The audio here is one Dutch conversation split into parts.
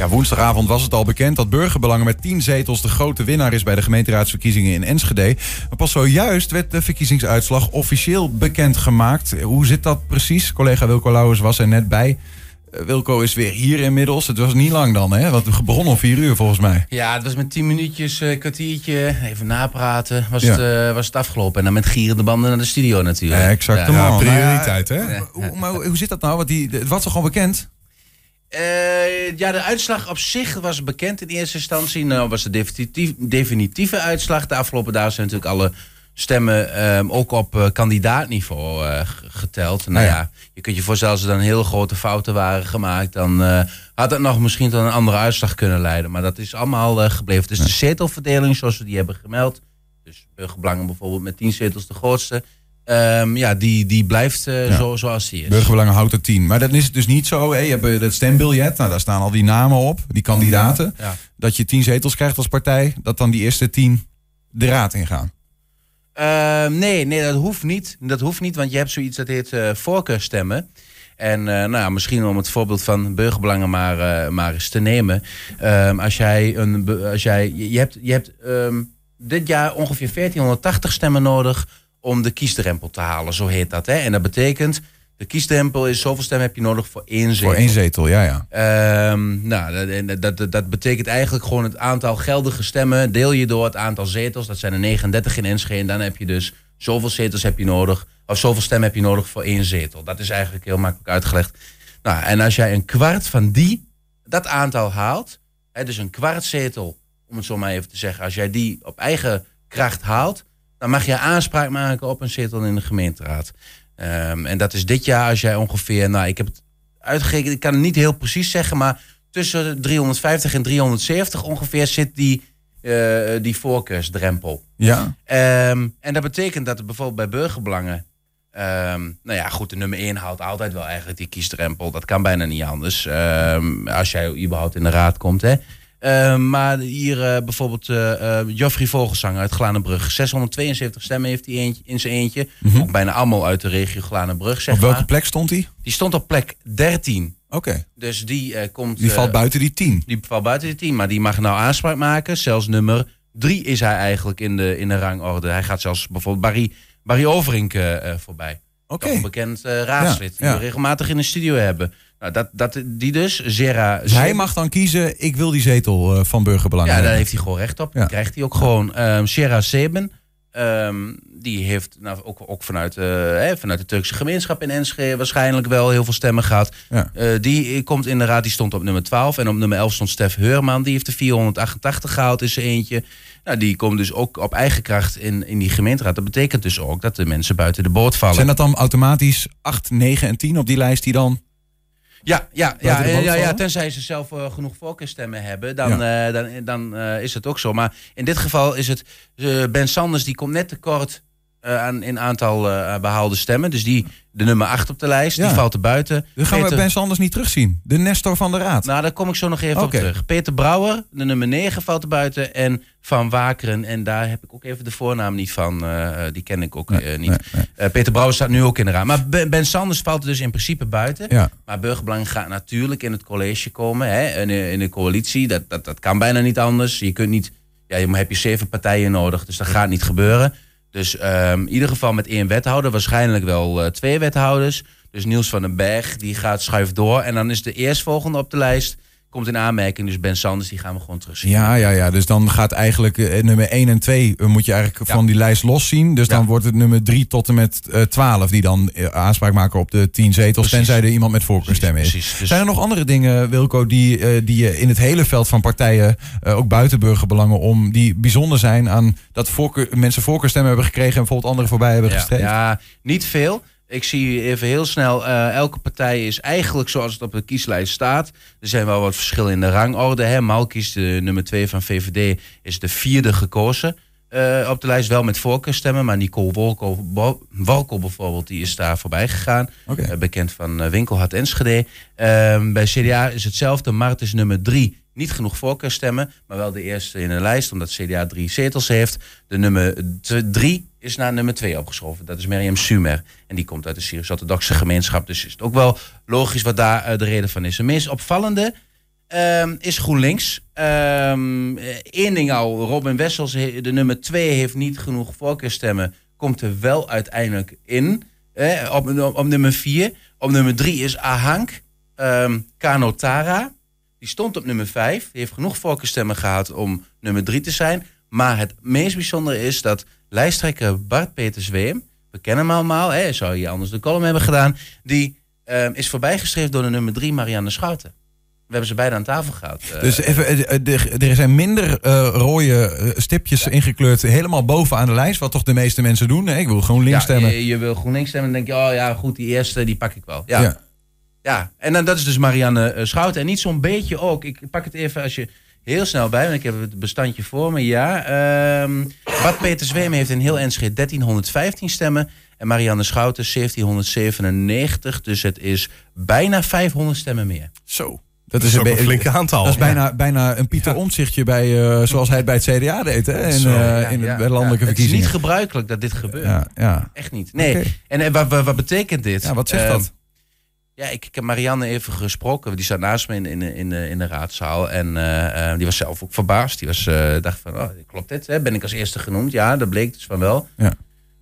Ja, woensdagavond was het al bekend dat Burgerbelangen met 10 zetels de grote winnaar is bij de gemeenteraadsverkiezingen in Enschede. Maar pas zojuist werd de verkiezingsuitslag officieel bekendgemaakt. Hoe zit dat precies? Collega Wilco Lauwers was er net bij. Eh, Wilco is weer hier inmiddels. Het was niet lang dan, hè? Want we begonnen om vier uur volgens mij. Ja, het was met tien minuutjes, eh, kwartiertje, even napraten, was, Ja. het, eh, was het afgelopen. En dan met gierende banden naar de studio natuurlijk. Ja, exact. Ja. Prioriteit, hè? Maar hoe zit dat nou? Want die, het was toch al bekend? Eh, ja, de uitslag op zich was bekend in eerste instantie. Nou was de definitief, definitieve uitslag. De afgelopen dagen zijn natuurlijk alle stemmen ehm, ook op eh, kandidaatniveau eh, geteld. Nou Ja. ja. je kunt je voorstellen als er dan heel grote fouten waren gemaakt... dan eh, had het nog misschien tot een andere uitslag kunnen leiden. Maar dat is allemaal eh, gebleven. Dus de zetelverdeling zoals we die hebben gemeld... dus Burgerbelangen bijvoorbeeld met 10 zetels de grootste... ehm, ja, die, die blijft eh, Ja. zo, zoals die is. Burgerbelangen houdt er 10. Maar dan is het dus niet zo. Hè? Je hebt eh, het stembiljet. Nou, daar staan al die namen op. Die kandidaten. Ja. Dat je 10 zetels krijgt als partij. Dat dan die eerste 10 de raad ingaan. Ehm, nee, nee, dat hoeft niet. Dat hoeft niet, want je hebt zoiets dat heet eh voorkeurstemmen. En eh, nou, ja, misschien om het voorbeeld van burgerbelangen maar, maar eens te nemen. Ehm, als jij een, als jij, je hebt, je hebt dit jaar ongeveer 1480 stemmen nodig om de kiesdrempel te halen, zo heet dat. Hè? En dat betekent, de kiesdrempel is zoveel stemmen heb je nodig voor één zetel. Voor één zetel, ja, ja. Ehm, nou, dat- dat, dat, betekent eigenlijk gewoon het aantal geldige stemmen. Deel je door het aantal zetels. Dat zijn er 39 in Enschede. En dan heb je dus zoveel zetels heb je nodig. Of zoveel stemmen heb je nodig voor één zetel. Dat is eigenlijk heel makkelijk uitgelegd. Nou, en als jij een kwart van die, dat aantal haalt. Hè, dus een kwart zetel, om het zo maar even te zeggen. Als jij die op eigen kracht haalt. Dan mag je aanspraak maken op een zetel in de gemeenteraad. Ehm, en dat is dit jaar als jij ongeveer, nou ik heb het uitgerekend, ik kan het niet heel precies zeggen, maar tussen 350 en 370 ongeveer zit die, eh, die voorkeursdrempel. Ja, Ehm, en dat betekent dat er bijvoorbeeld bij burgerbelangen, ehm, nou ja, goed, de nummer 1 houdt altijd wel eigenlijk die kiesdrempel. Dat kan bijna niet anders, als jij überhaupt in de raad komt. Hè. Ehm, maar hier eh, bijvoorbeeld eh eh, Joffrey Vogelsang uit Glanenbrug. 672 stemmen heeft hij eentje, in zijn eentje. Ook bijna allemaal uit de regio Glanenbrug, zeg op welke maar. plek stond hij? Die stond op plek 13. Oké, Dus die komt... die valt buiten die 10. die valt buiten het team, maar die mag nou aanspraak maken. Zelfs nummer drie is hij eigenlijk in de, in de rangorde. Hij gaat zelfs bijvoorbeeld Barry, Barry Overink voorbij. Toch Een bekend eh, raadslid Ja, ja. die we regelmatig in de studio hebben. Nou, dat, dat, die dus, Zera... dus hij mag dan kiezen, ik wil die zetel eh, van Burgerbelangen Ja, daar heeft hij gewoon recht op. Ja. Krijgt hij ook gewoon. Ehm Shera Seben, ehm, die heeft nou, ook, ook vanuit, eh, hè, vanuit de Turkse gemeenschap in Enschede waarschijnlijk wel heel veel stemmen gehad. Ja. Eh, die komt in de raad, die stond op nummer 12. En op nummer 11 stond Stef Heurman, die heeft de 488 gehaald in zijn eentje. Nou, die komt dus ook op eigen kracht in, in die gemeenteraad. Dat betekent dus ook dat de mensen buiten de boot vallen. Zijn dat dan automatisch 8, 9 en 10 op die lijst die dan... Ja, ja, ja, ja, ja, tenzij ze zelf eh, genoeg voorkeurstemmen hebben, dan, eh, dan, dan eh, is het ook zo. Maar in dit geval is het, Ben Sanders die komt net tekort eh, aan, in aantal eh, behaalde stemmen. Dus die, de nummer 8 op de lijst, Ja. die valt er buiten. Dan gaan we Ben Sanders niet terugzien. De Nestor van de Raad. Nou, daar kom ik zo nog even op terug. Peter Brouwer, de nummer 9, valt er buiten. En Van Wakeren, en daar heb ik ook even de voornaam niet van. eh, eh, die ken ik ook eh, niet. nee, nee. Eh, Peter Brouwer staat nu ook in de raad. Maar Ben, Sanders valt er dus in principe buiten. Ja. Maar Burgerbelang gaat natuurlijk in het college komen. Hè, in, de, in de coalitie. Dat, dat, dat kan bijna niet anders. Je kunt niet. Ja, je heb je zeven partijen nodig. Dus dat gaat niet gebeuren. Dus ehm, in ieder geval met één wethouder. Waarschijnlijk wel eh, twee wethouders. Dus Niels van den Berg die gaat schuift door. En dan is de eerstvolgende op de lijst. Komt in aanmerking. Dus Ben Sanders, die gaan we gewoon terugzien. Ja, ja, ja. Dus dan gaat eigenlijk eh, nummer 1 en 2 eh, moet je eigenlijk Ja. van die lijst loszien. Dus dan wordt het nummer 3 tot en met eh 12 die dan aanspraak maken op de 10 zetels. Precies. Tenzij er iemand met voorkeurstem is. Precies. Dus- Zijn er nog andere dingen, Wilco, die, die je in het hele veld van partijen, ook buiten burgerbelangen, om die bijzonder zijn aan dat voorkeur, mensen voorkeurstemmen hebben gekregen en bijvoorbeeld anderen voorbij hebben ja, gestreefd? ja, niet veel. Ik zie even heel snel, eh, elke partij is eigenlijk zoals het op de kieslijst staat. Er zijn wel wat verschillen in de rangorde. Hè. Malkies, de nummer 2 van VVD, is de vierde gekozen eh, op de lijst. Wel met voorkeurstemmen, maar Nicole Wolko, Walko bijvoorbeeld, die is daar voorbij gegaan. Eh, bekend van Winkelhard Enschede. Ehm, bij CDA is hetzelfde. Mart is nummer drie. Niet genoeg voorkeurstemmen, maar wel de eerste in de lijst, omdat CDA drie zetels heeft. De nummer drie is naar nummer twee opgeschoven. Dat is Miriam Sumer. En die komt uit de Syrisch-Orthodoxe gemeenschap. Dus is het ook wel logisch wat daar eh, de reden van is. Het meest opvallende ehm, is GroenLinks. Ehm Eén ding al, Robin Wessels, de nummer twee, heeft niet genoeg voorkeurstemmen. Komt er wel uiteindelijk in. Op, op, nummer vier. Op nummer drie is Ahank ehm Kano Tara. Die stond op nummer vijf. Die heeft genoeg voorkeurstemmen gehad om nummer drie te zijn. Maar het meest bijzondere is dat lijsttrekker Bart Peter Zweem, we kennen hem allemaal, hè, zou je anders de column hebben gedaan, die ehm, is voorbijgestreefd door de nummer drie, Marianne Schouten. We hebben ze beide aan tafel gehad. Eh, Dus even, eh, eh, er- zijn minder rode stipjes ingekleurd helemaal bovenaan de lijst. Wat toch de meeste mensen doen. hè? Ik wil gewoon links ja, stemmen. Je, je wil GroenLinks stemmen, dan denk je, oh ja, goed, die eerste, die pak ik wel. Ja, Ja. ja. en dan, dat is dus Marianne Schouten. En niet zo'n beetje ook, ik pak het even als je heel snel bij, want ik heb het bestandje voor me, ja. Ehm Bart Peter Zweem heeft in heel Enschede 1315 stemmen. En Marianne Schouten 1797. Dus het is bijna 500 stemmen meer. Zo. Dat Dat is be- een flink aantal. Dat is bijna, bijna een Pieter Omtzigtje bij, eh, zoals hij het bij het CDA deed. Hè? Eh, Ja, in de, landelijke ja. Het is niet verkiezingen. gebruikelijk dat dit gebeurt. Ja, ja. Echt niet. Nee. En, en wat, wat, wat betekent dit? ja, wat zegt dat? Ja, ik, ik heb Marianne even gesproken. Die zat naast me in, in, in, de- in de raadzaal. En eh, eh, die was zelf ook verbaasd. Die was, eh, dacht van, oh, klopt dit? Hè? Ben ik als eerste genoemd? Ja, dat bleek dus van wel. Ja.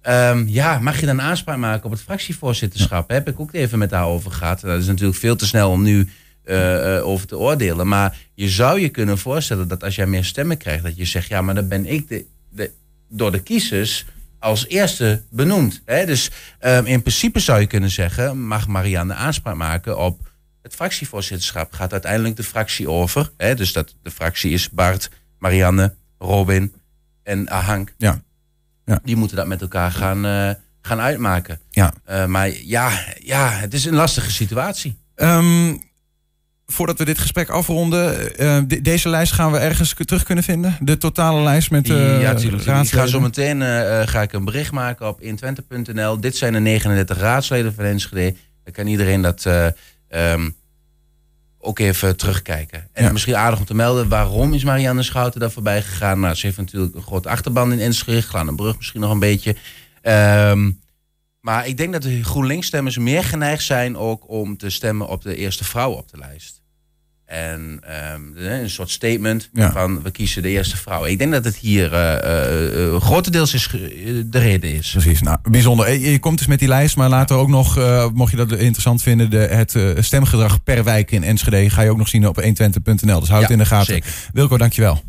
Ehm, ja, mag je dan aanspraak maken op het fractievoorzitterschap? Heb ik ook even met haar over gehad. Dat is natuurlijk veel te snel om nu eh, eh, over te oordelen. Maar je zou je kunnen voorstellen dat als jij meer stemmen krijgt... dat je zegt, ja, maar dan ben ik de, de, door de kiezers als eerste benoemd. Hè? Dus ehm, in principe zou je kunnen zeggen... mag Marianne aanspraak maken op het fractievoorzitterschap. Gaat uiteindelijk de fractie over. Hè? Dus dat, de fractie is Bart, Marianne, Robin en Ahank. Ja. Ja. Die moeten dat met elkaar gaan, eh, gaan uitmaken. Ja. Eh, maar ja, ja, het is een lastige situatie. Ehm, voordat we dit gesprek afronden, eh, de- deze lijst gaan we ergens terug kunnen vinden? De totale lijst met eh ja, natuurlijk. Ik ga zo meteen eh, eh, ga ik een bericht maken op intwente.nl. Dit zijn de 39 raadsleden van Enschede. Dan kan iedereen dat eh, ehm, ook even terugkijken. En Ja. misschien aardig om te melden, waarom is Marianne Schouten daar voorbij gegaan? Nou, ze heeft natuurlijk een grote achterban in Enschede. Glanenbrug misschien nog een beetje. Ehm, maar ik denk dat de GroenLinks-stemmers meer geneigd zijn ook om te stemmen op de eerste vrouw op de lijst. En ehm, een soort statement Ja. van we kiezen de eerste vrouw. Ik denk dat het hier eh, grotendeels is, de reden is. Precies, nou, bijzonder. Je komt dus met die lijst, maar later ook nog, mocht je dat interessant vinden, de, het stemgedrag per wijk in Enschede ga je ook nog zien op 120.nl. Dus houd het in de gaten. zeker. Wilco, dankjewel.